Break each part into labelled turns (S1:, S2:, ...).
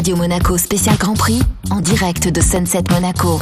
S1: Radio Monaco spécial Grand Prix en direct de Sunset Monaco.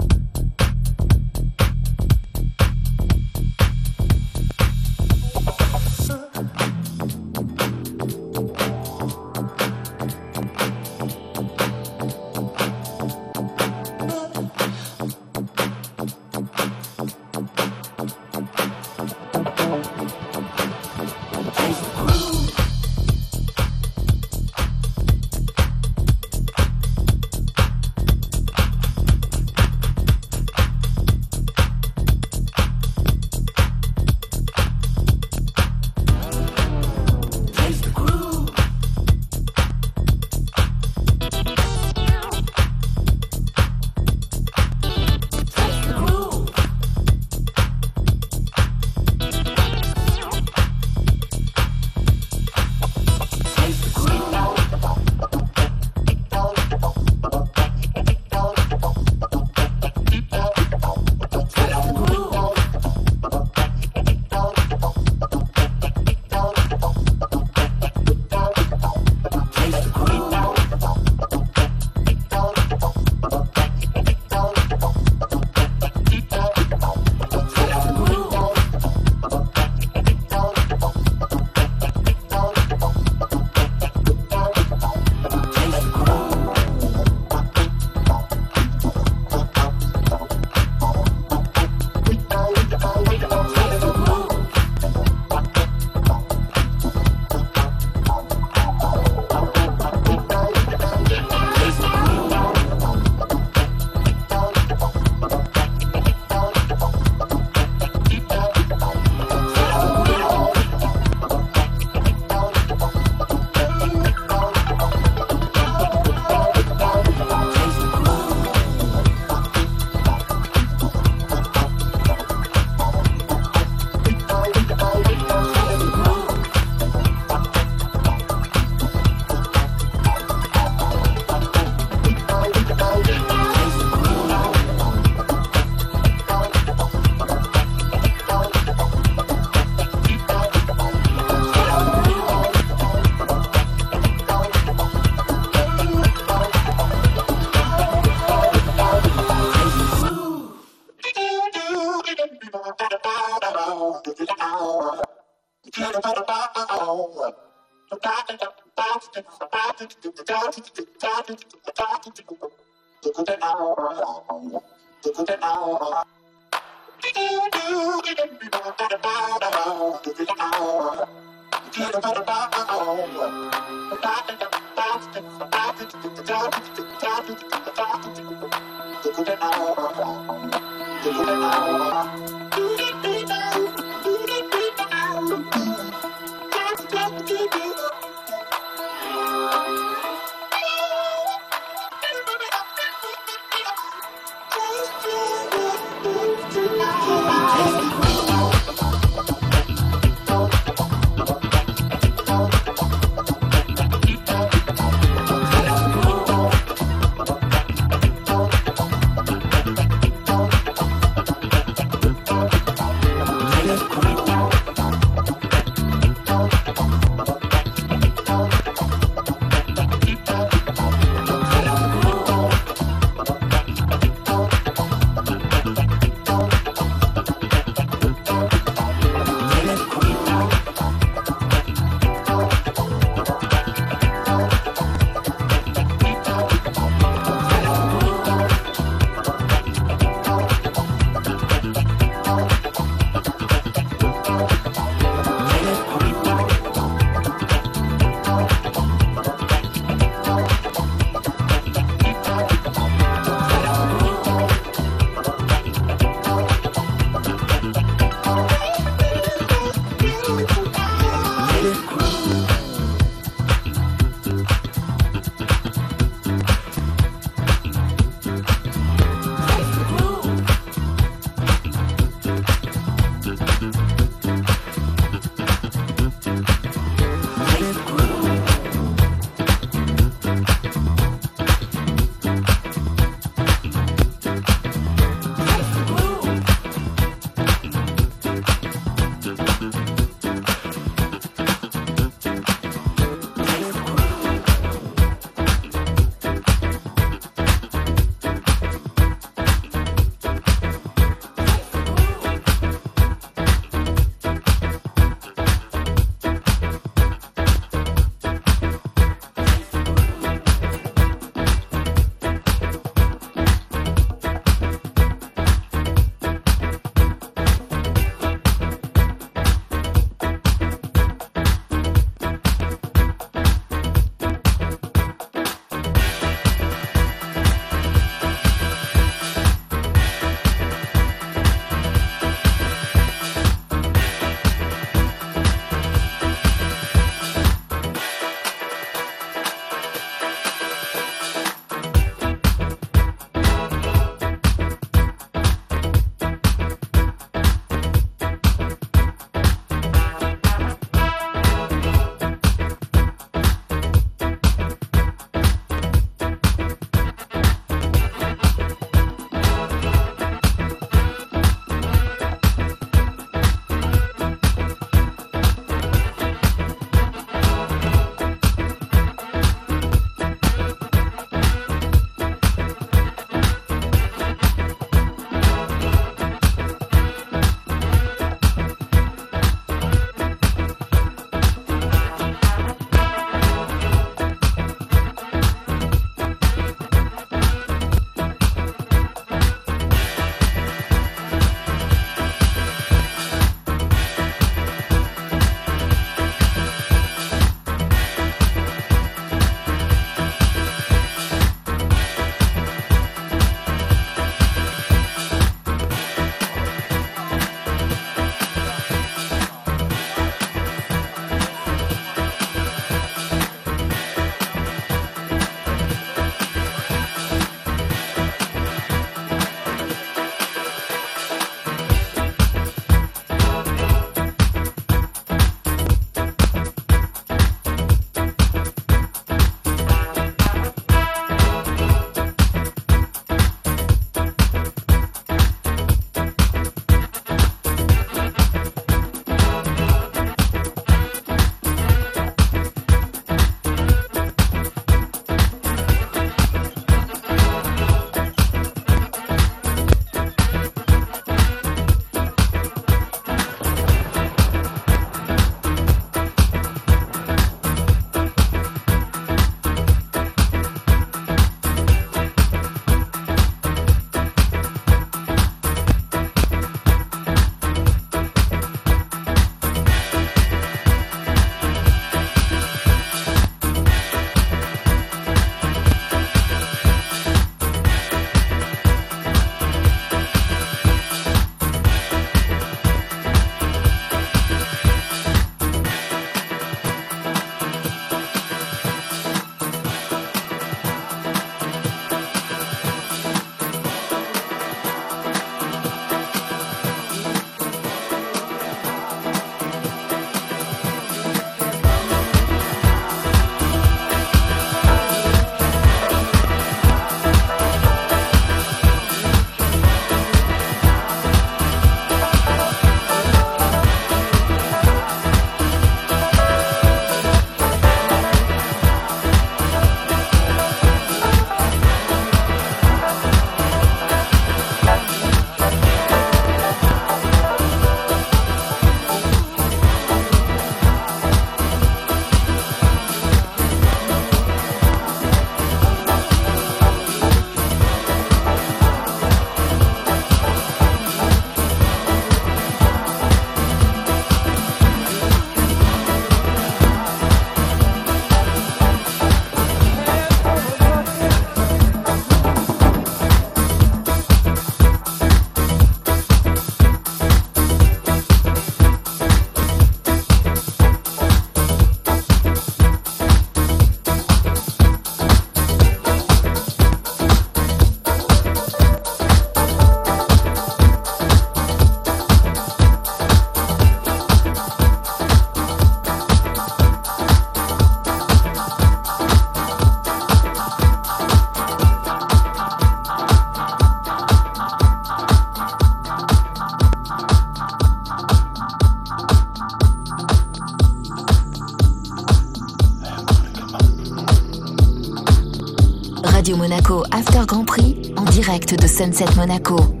S2: De Sunset Monaco.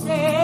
S2: say.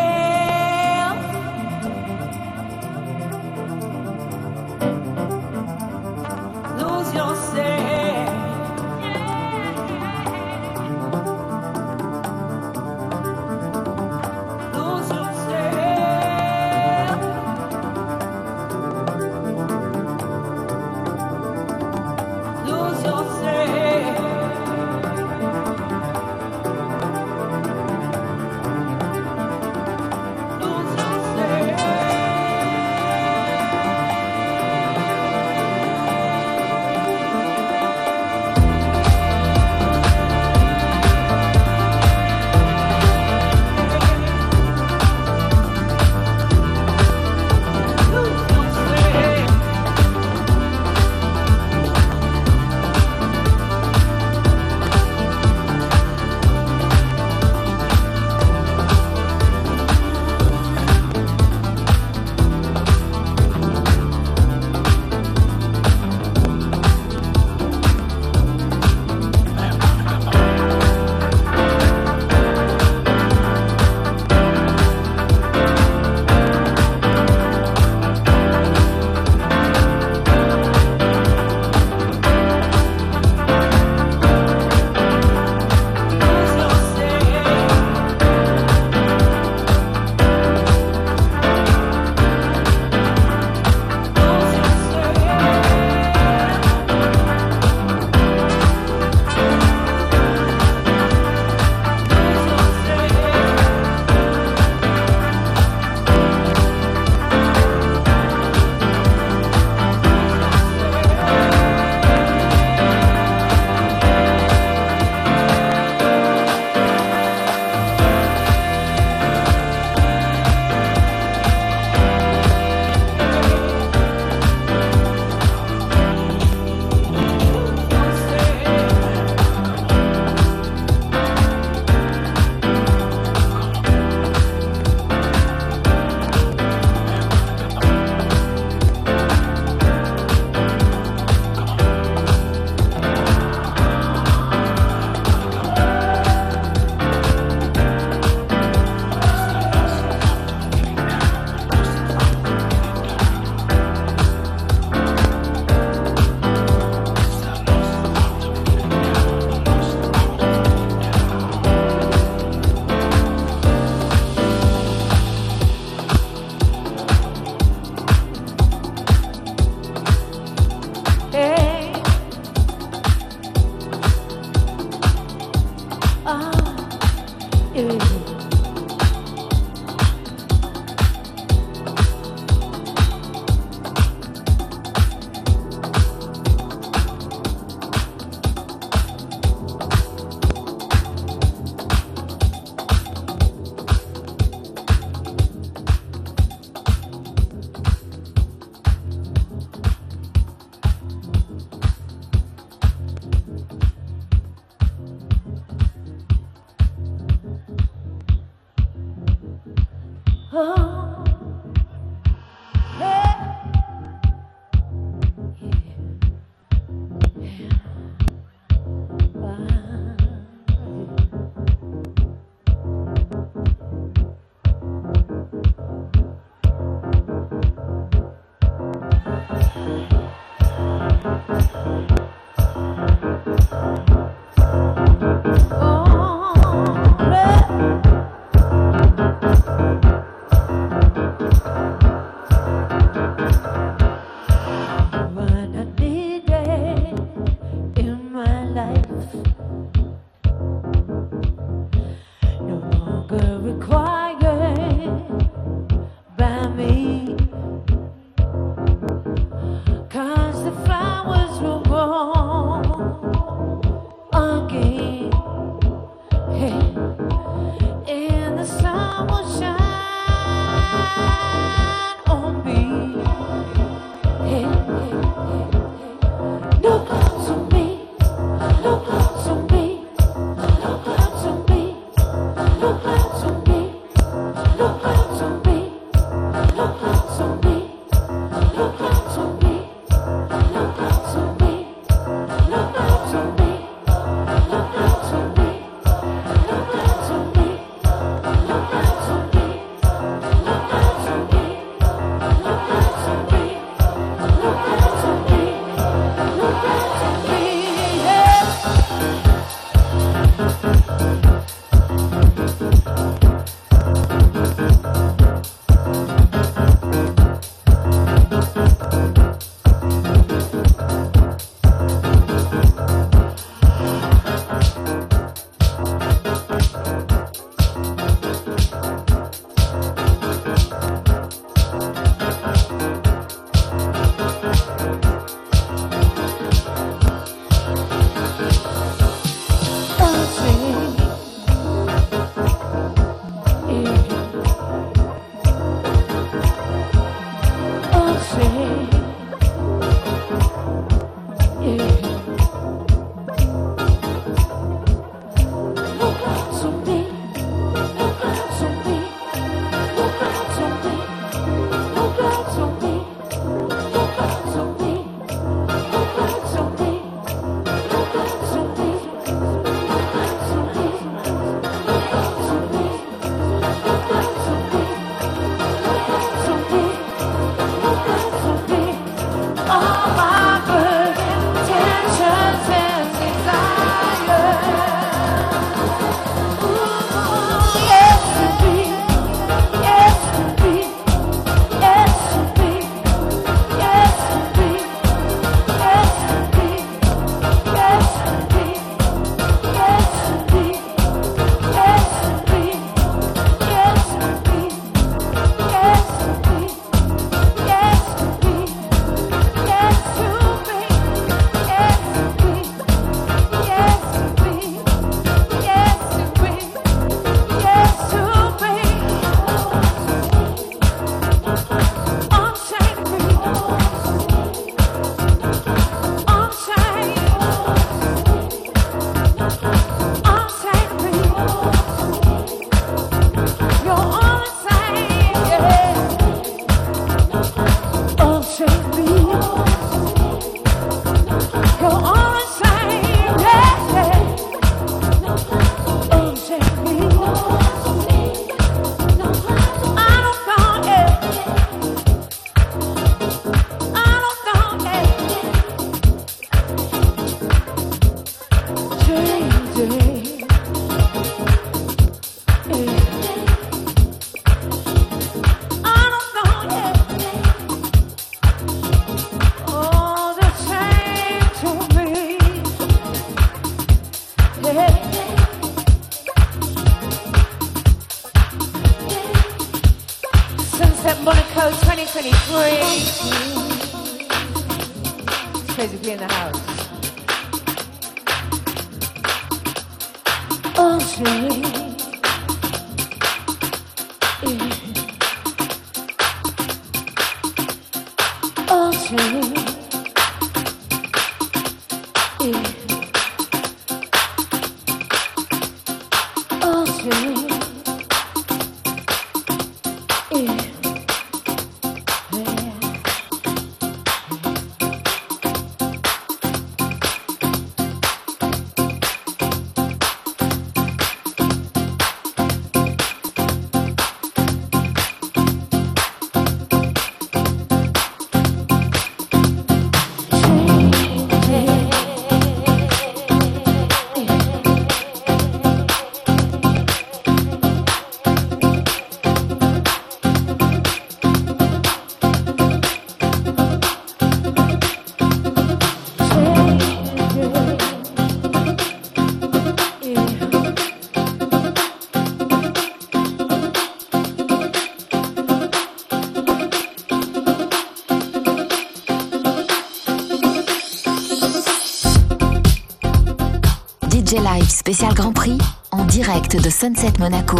S2: Spécial Grand Prix en direct de Sunset Monaco.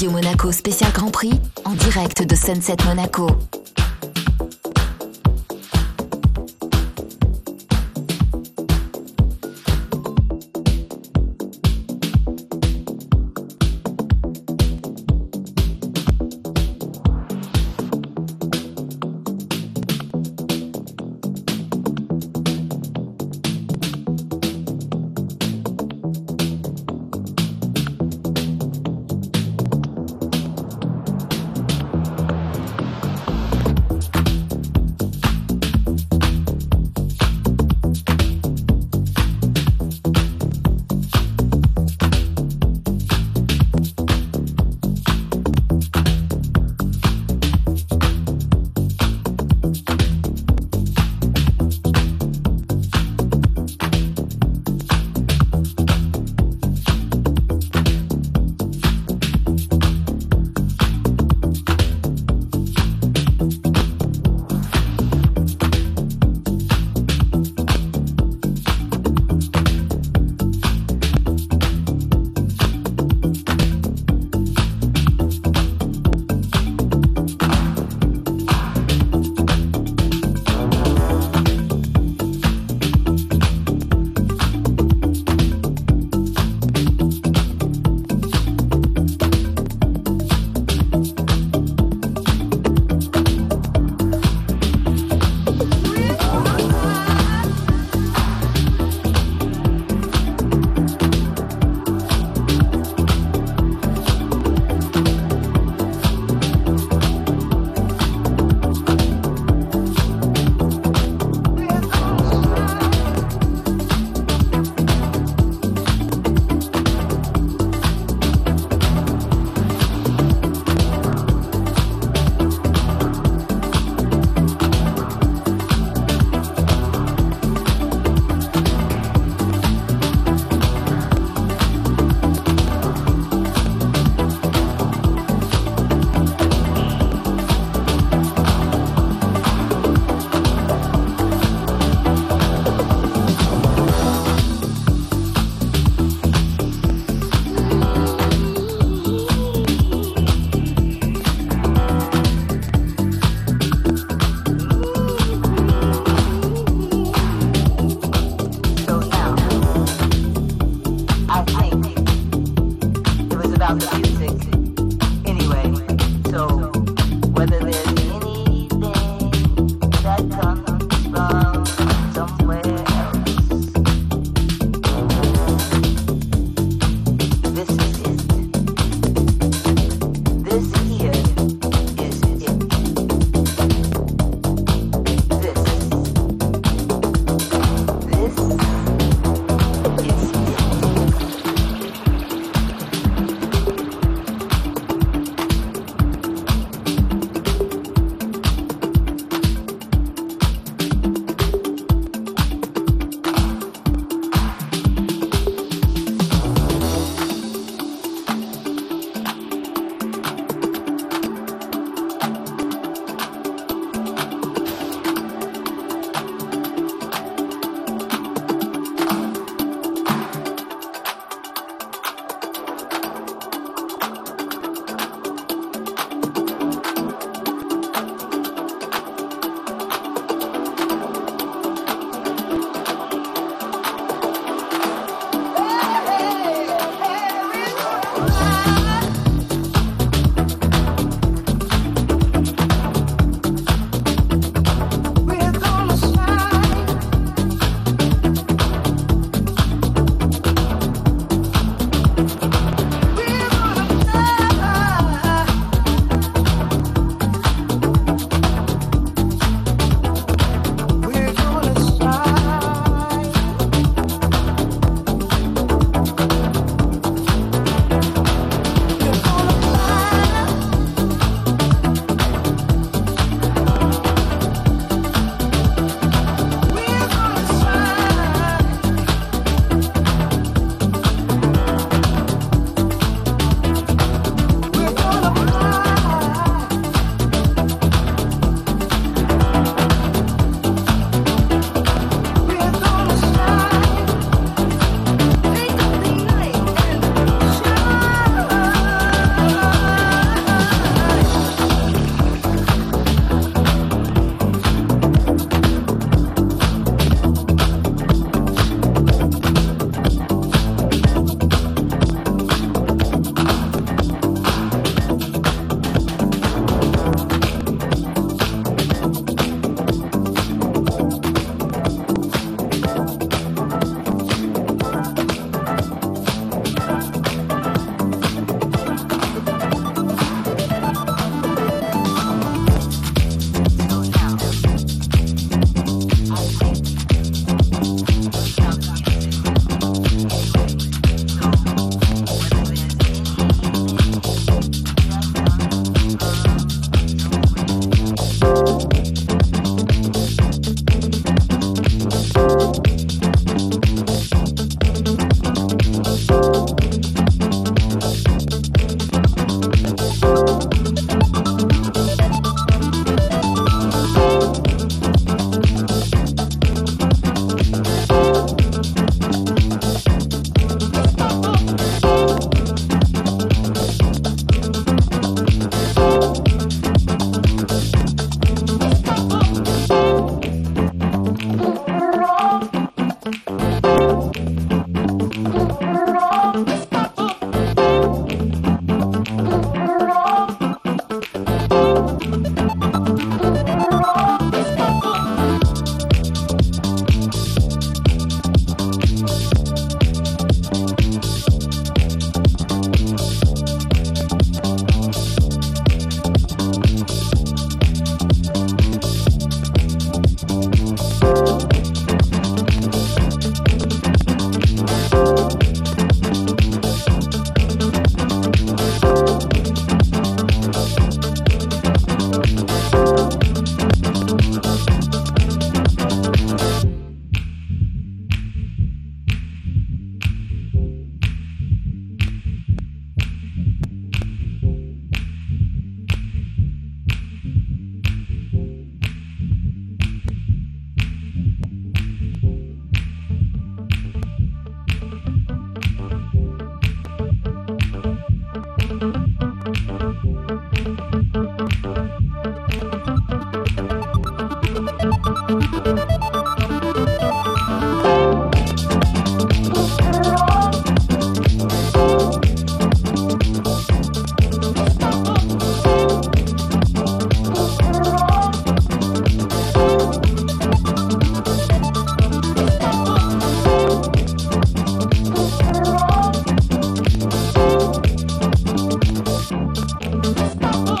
S3: Radio Monaco spécial Grand Prix en direct de Sunset Monaco.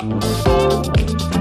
S2: Música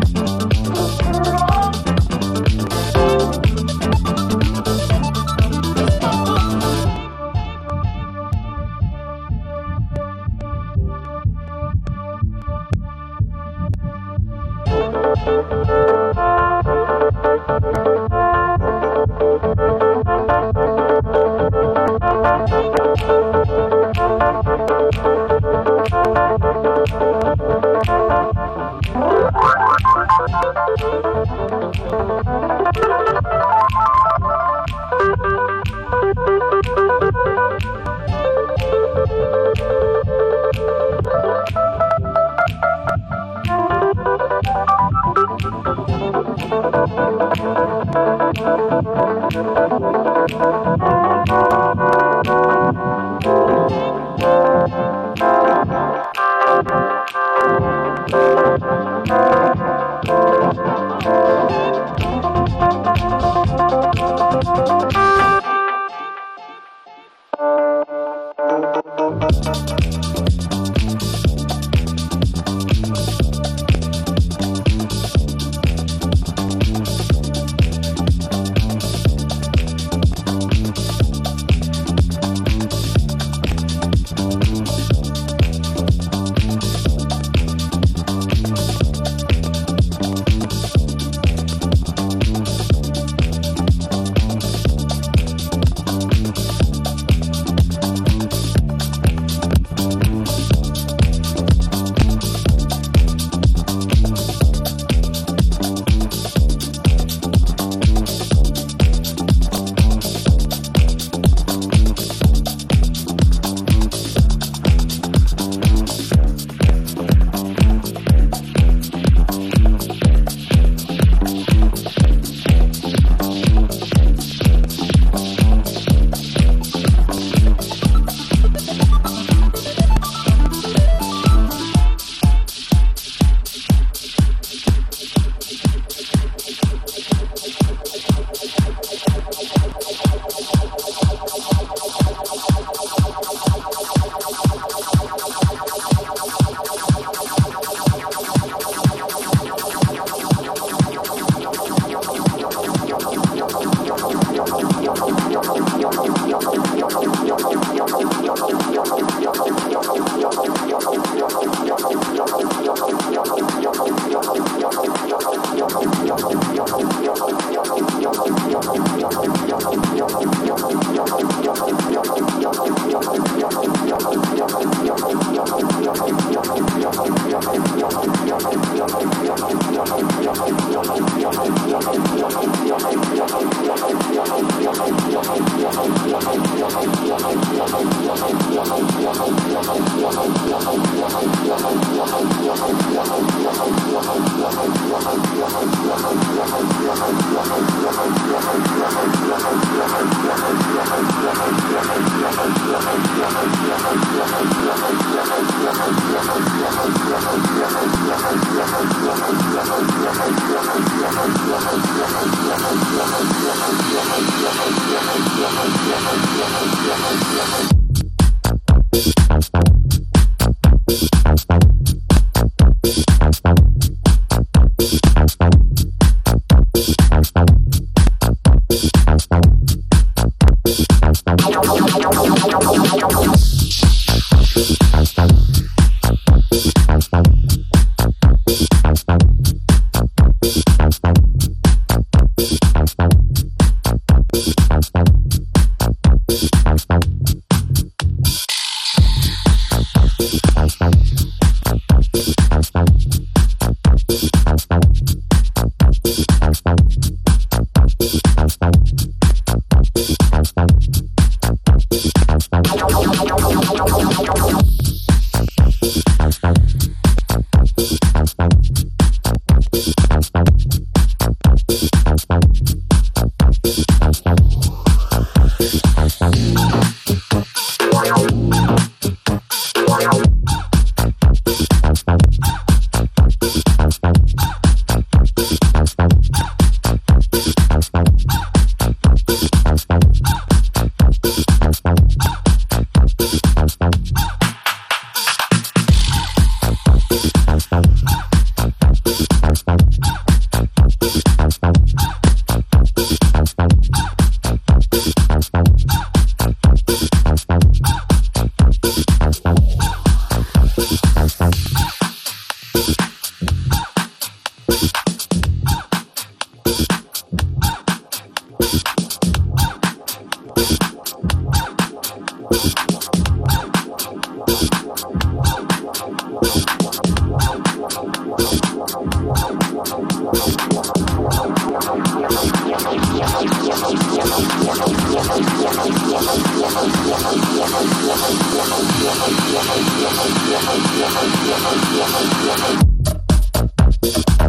S2: Thank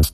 S2: you.